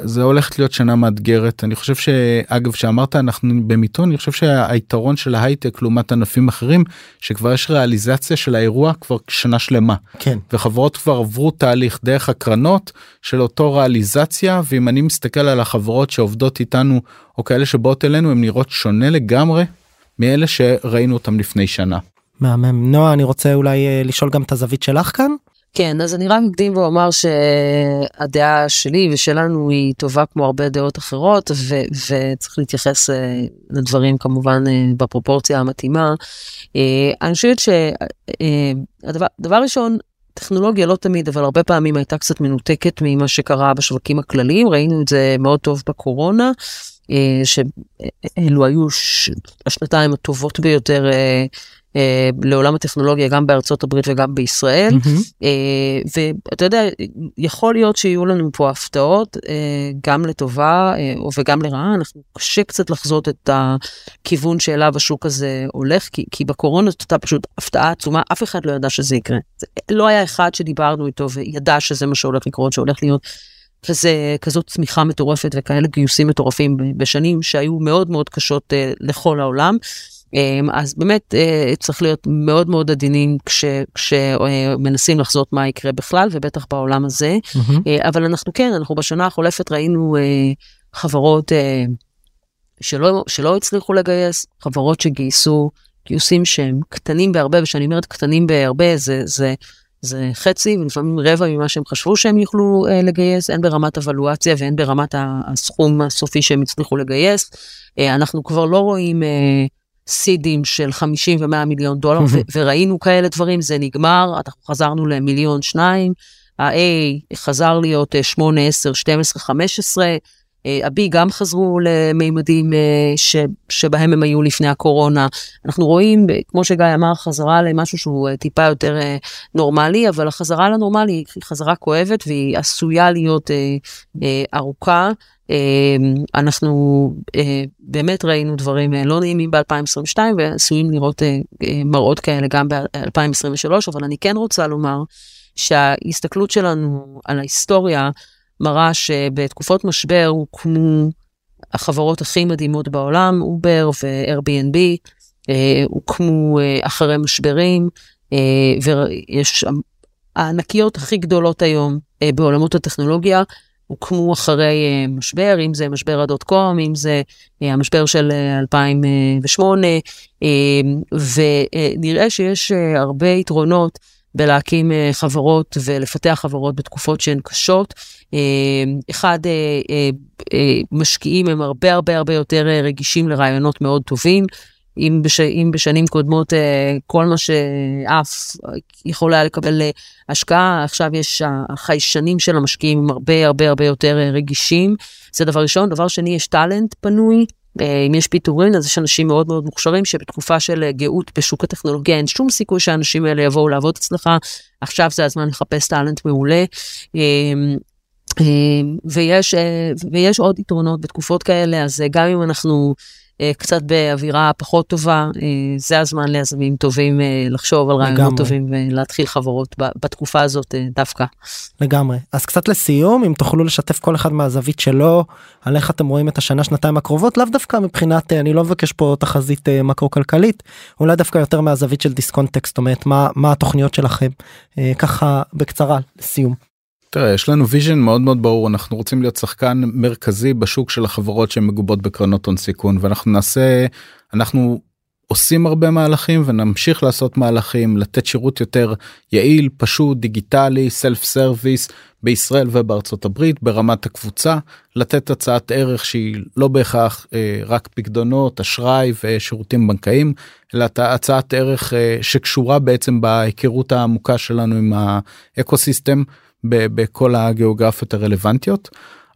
Speaker 4: זה הולכת להיות שנה מאתגרת אני חושב שאגב שאמרת אנחנו במיתון אני חושב שהיתרון של ההייטק לעומת ענפים אחרים שכבר יש ריאליזציה של האירוע כבר שנה שלמה
Speaker 3: כן
Speaker 4: וחברות כבר עברו תהליך דרך הקרנות של אותו ריאליזציה ואם אני מסתכל על החברות שעובדות איתנו או כאלה שבאות אלינו הם נראות שונה לגמרי מאלה שראינו אותם לפני שנה.
Speaker 3: מהמם נועה אני רוצה אולי אה, לשאול גם את הזווית שלך כאן.
Speaker 1: כן, אז אני רק מקדים ואומר שהדעה שלי ושלנו היא טובה כמו הרבה דעות אחרות, ו- וצריך להתייחס uh, לדברים כמובן uh, בפרופורציה המתאימה. Uh, אני חושבת שהדבר uh, ראשון, טכנולוגיה לא תמיד, אבל הרבה פעמים הייתה קצת מנותקת ממה שקרה בשווקים הכלליים, ראינו את זה מאוד טוב בקורונה. שאלו היו השנתיים הטובות ביותר אה, לעולם הטכנולוגיה גם בארצות הברית וגם בישראל. Mm-hmm. אה, ואתה יודע, יכול להיות שיהיו לנו פה הפתעות, אה, גם לטובה אה, וגם לרעה, אנחנו קשה קצת לחזות את הכיוון שאליו השוק הזה הולך, כי, כי בקורונה הייתה פשוט הפתעה עצומה, אף אחד לא ידע שזה יקרה. זה, לא היה אחד שדיברנו איתו וידע שזה מה שהולך לקרות, שהולך להיות. כזה, כזאת צמיחה מטורפת וכאלה גיוסים מטורפים בשנים שהיו מאוד מאוד קשות uh, לכל העולם. אמ, אז באמת אה, צריך להיות מאוד מאוד עדינים כשמנסים לחזות מה יקרה בכלל ובטח בעולם הזה mm-hmm. אבל אנחנו כן אנחנו בשנה החולפת ראינו אה, חברות שלא שלא הצליחו לגייס חברות שגייסו גיוסים שהם קטנים בהרבה ושאני אומרת קטנים בהרבה זה זה. זה חצי ולפעמים רבע ממה שהם חשבו שהם יוכלו לגייס, הן ברמת אבלואציה והן ברמת הסכום הסופי שהם הצליחו לגייס. אנחנו כבר לא רואים סידים של 50 ו-100 מיליון דולר, (laughs) וראינו כאלה דברים, זה נגמר, אנחנו חזרנו למיליון שניים, ה-A חזר להיות 8, 10, 12, 15, ה-B גם חזרו למימדים אה, ש, שבהם הם היו לפני הקורונה. אנחנו רואים, כמו שגיא אמר, חזרה למשהו שהוא אה, טיפה יותר אה, נורמלי, אבל החזרה לנורמלי היא חזרה כואבת והיא עשויה להיות ארוכה. אנחנו אה, באמת ראינו דברים אה, לא נעימים ב-2022 ועשויים לראות אה, מראות כאלה גם ב-2023, אבל אני כן רוצה לומר שההסתכלות שלנו על ההיסטוריה מראה שבתקופות משבר הוקמו החברות הכי מדהימות בעולם, אובר ו-Airbnb, הוקמו אחרי משברים, ויש הענקיות הכי גדולות היום בעולמות הטכנולוגיה, הוקמו אחרי משבר, אם זה משבר הדוט קום, אם זה המשבר של 2008, ונראה שיש הרבה יתרונות בלהקים חברות ולפתח חברות בתקופות שהן קשות. אחד, משקיעים הם הרבה הרבה הרבה יותר רגישים לרעיונות מאוד טובים. אם, בש, אם בשנים קודמות כל מה שאף יכול היה לקבל השקעה, עכשיו יש החיישנים של המשקיעים הרבה הרבה הרבה יותר רגישים. זה דבר ראשון. דבר שני, יש טאלנט פנוי. אם יש פיטורים, אז יש אנשים מאוד מאוד מוכשרים שבתקופה של גאות בשוק הטכנולוגיה אין שום סיכוי שהאנשים האלה יבואו לעבוד אצלך. עכשיו זה הזמן לחפש טאלנט מעולה. ויש, ויש עוד יתרונות בתקופות כאלה, אז גם אם אנחנו קצת באווירה פחות טובה, זה הזמן ליזמים טובים לחשוב על רעיונות טובים ולהתחיל חברות בתקופה הזאת דווקא.
Speaker 3: לגמרי. אז קצת לסיום, אם תוכלו לשתף כל אחד מהזווית שלו, על איך אתם רואים את השנה שנתיים הקרובות, לאו דווקא מבחינת, אני לא מבקש פה תחזית מקרו כלכלית, אולי דווקא יותר מהזווית של דיסקונט טק, זאת אומרת, מה, מה התוכניות שלכם, ככה בקצרה, לסיום.
Speaker 4: תראה יש לנו vision מאוד מאוד ברור אנחנו רוצים להיות שחקן מרכזי בשוק של החברות שהן מגובות בקרנות הון סיכון ואנחנו נעשה אנחנו עושים הרבה מהלכים ונמשיך לעשות מהלכים לתת שירות יותר יעיל פשוט דיגיטלי self service בישראל ובארצות הברית ברמת הקבוצה לתת הצעת ערך שהיא לא בהכרח אה, רק פקדונות אשראי ושירותים בנקאיים אלא הצעת ערך אה, שקשורה בעצם בהיכרות העמוקה שלנו עם האקו סיסטם. בכל הגיאוגרפיות הרלוונטיות.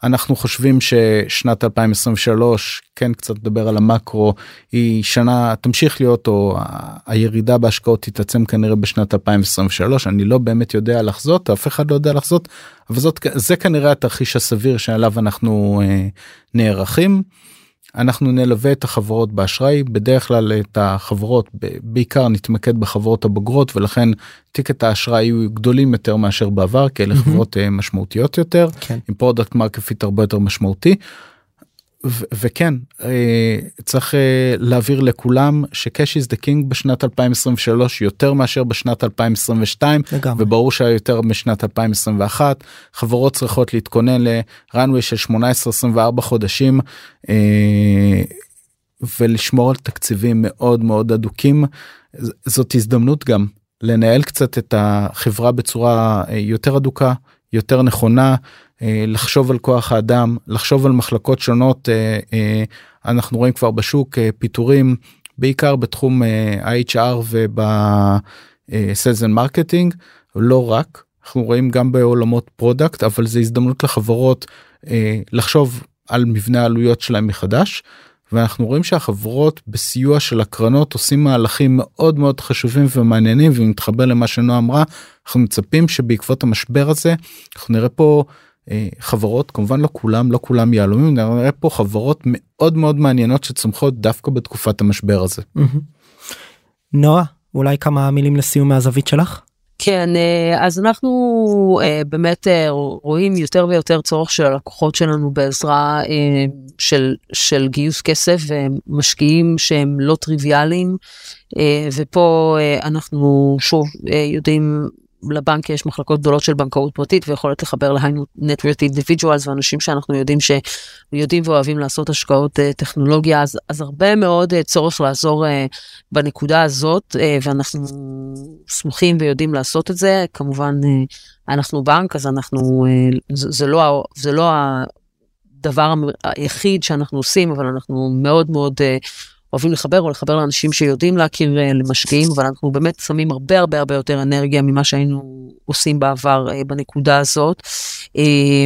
Speaker 4: אנחנו חושבים ששנת 2023 כן קצת לדבר על המקרו היא שנה תמשיך להיות או הירידה בהשקעות תתעצם כנראה בשנת 2023 אני לא באמת יודע לחזות אף אחד לא יודע לחזות אבל זאת זה כנראה התרחיש הסביר שעליו אנחנו אה, נערכים. אנחנו נלווה את החברות באשראי בדרך כלל את החברות בעיקר נתמקד בחברות הבוגרות ולכן טיקטי האשראי יהיו גדולים יותר מאשר בעבר כי אלה חברות אה, משמעותיות יותר כן. עם product market fit הרבה יותר משמעותי. וכן אה, צריך אה, להעביר לכולם ש cash is the king בשנת 2023 יותר מאשר בשנת 2022 לגמרי. וברור שהיה יותר משנת 2021 חברות צריכות להתכונן לרנווי של 18-24 חודשים אה, ולשמור על תקציבים מאוד מאוד אדוקים זאת הזדמנות גם לנהל קצת את החברה בצורה יותר אדוקה יותר נכונה לחשוב על כוח האדם לחשוב על מחלקות שונות אה, אה, אנחנו רואים כבר בשוק פיטורים בעיקר בתחום ה-HR וב sales marketing לא רק אנחנו רואים גם בעולמות product אבל זה הזדמנות לחברות לחשוב על מבנה העלויות שלהם מחדש. ואנחנו רואים שהחברות בסיוע של הקרנות עושים מהלכים מאוד מאוד חשובים ומעניינים ומתחבר למה שנועה אמרה אנחנו מצפים שבעקבות המשבר הזה אנחנו נראה פה אה, חברות כמובן לא כולם לא כולם יהלומים נראה פה חברות מאוד מאוד מעניינות שצומחות דווקא בתקופת המשבר הזה.
Speaker 3: נועה אולי כמה מילים לסיום מהזווית שלך.
Speaker 1: כן, אה, אז אנחנו אה, באמת רואים יותר ויותר צורך של הלקוחות שלנו בעזרה של, של גיוס כסף ומשקיעים שהם לא טריוויאליים, ופה אנחנו שוב יודעים לבנק יש מחלקות גדולות של בנקאות פרטית ויכולת לחבר להיינו נטוורט אינדיבידואלס ואנשים שאנחנו יודעים שיודעים ואוהבים לעשות השקעות uh, טכנולוגיה אז, אז הרבה מאוד uh, צורך לעזור uh, בנקודה הזאת ואנחנו סמוכים ויודעים לעשות את זה. כמובן אנחנו בנק אז אנחנו זה, זה לא זה לא הדבר היחיד שאנחנו עושים אבל אנחנו מאוד מאוד uh, אוהבים לחבר או לחבר לאנשים שיודעים להכיר אה, למשקיעים, אבל אנחנו באמת שמים הרבה הרבה הרבה יותר אנרגיה ממה שהיינו עושים בעבר אה, בנקודה הזאת. אה,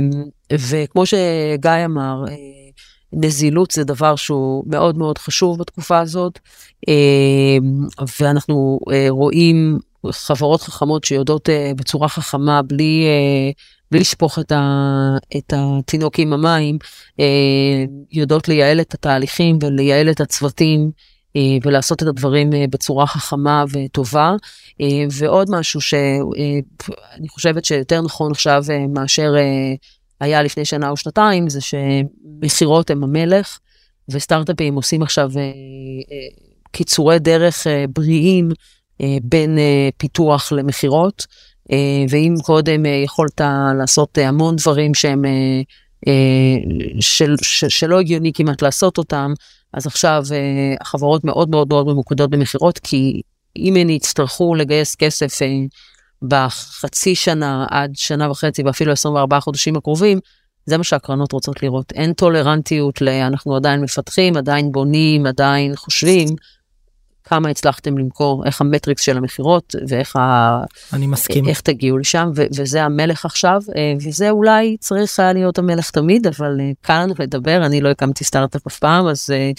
Speaker 1: וכמו שגיא אמר, נזילות זה דבר שהוא מאוד מאוד חשוב בתקופה הזאת, ואנחנו רואים חברות חכמות שיודעות בצורה חכמה בלי לשפוך את, ה, את התינוק עם המים, אה, יודעות לייעל את התהליכים ולייעל את הצוותים אה, ולעשות את הדברים אה, בצורה חכמה וטובה. ועוד משהו שאני חושבת שיותר נכון עכשיו מאשר היה לפני שנה או שנתיים, זה שמכירות הם המלך, וסטארט-אפים עושים עכשיו אה, אה, קיצורי דרך אה, בריאים אה, בין אה, פיתוח למכירות, אה, ואם קודם אה, יכולת לעשות אה, המון דברים שהם... אה, אה, של, של, שלא הגיוני כמעט לעשות אותם, אז עכשיו אה, החברות מאוד מאוד מאוד ממוקדות במכירות, כי אם הן יצטרכו לגייס כסף אה, בחצי שנה עד שנה וחצי ואפילו 24 חודשים הקרובים, זה מה שהקרנות רוצות לראות. אין טולרנטיות ל... אנחנו עדיין מפתחים, עדיין בונים, עדיין חושבים. כמה הצלחתם למכור, איך ה metrics של המכירות ואיך ה...
Speaker 3: אני מסכים.
Speaker 1: איך תגיעו לשם, ו- וזה המלך עכשיו, אה, וזה אולי צריך היה להיות המלך תמיד, אבל אה, קל לנו לדבר, אני לא הקמתי סטארט-אפ אף פעם, אז אה,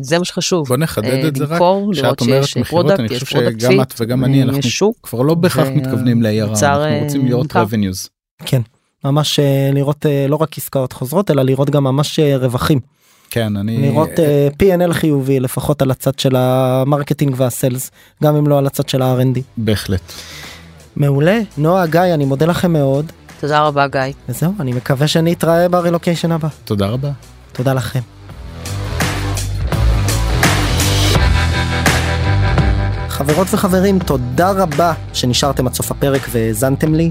Speaker 1: זה מה שחשוב.
Speaker 4: בוא נחדד את זה רק,
Speaker 1: למכור,
Speaker 4: כשאת
Speaker 1: לראות
Speaker 4: אומרת
Speaker 1: שיש
Speaker 4: מכירות,
Speaker 1: product,
Speaker 4: אני חושב שגם את וגם אני, אנחנו. כבר לא בהכרח
Speaker 1: ו-
Speaker 4: מתכוונים ל-ARR, אנחנו רוצים לראות
Speaker 1: נמכר.
Speaker 4: revenues.
Speaker 3: כן. ממש לראות לא רק עסקאות חוזרות אלא לראות גם ממש רווחים
Speaker 4: כן, אני...
Speaker 3: לראות אה, P&L חיובי לפחות על הצד של ה marketing וה sales גם אם לא על הצד של ה-R&D.
Speaker 4: בהחלט.
Speaker 3: מעולה נועה גיא אני מודה לכם מאוד
Speaker 1: תודה רבה, גיא.
Speaker 3: וזהו אני מקווה שנתראה ברילוקיישן הבא
Speaker 4: תודה רבה.
Speaker 3: תודה לכם. חברות וחברים תודה רבה שנשארתם עד סוף הפרק והאזנתם לי.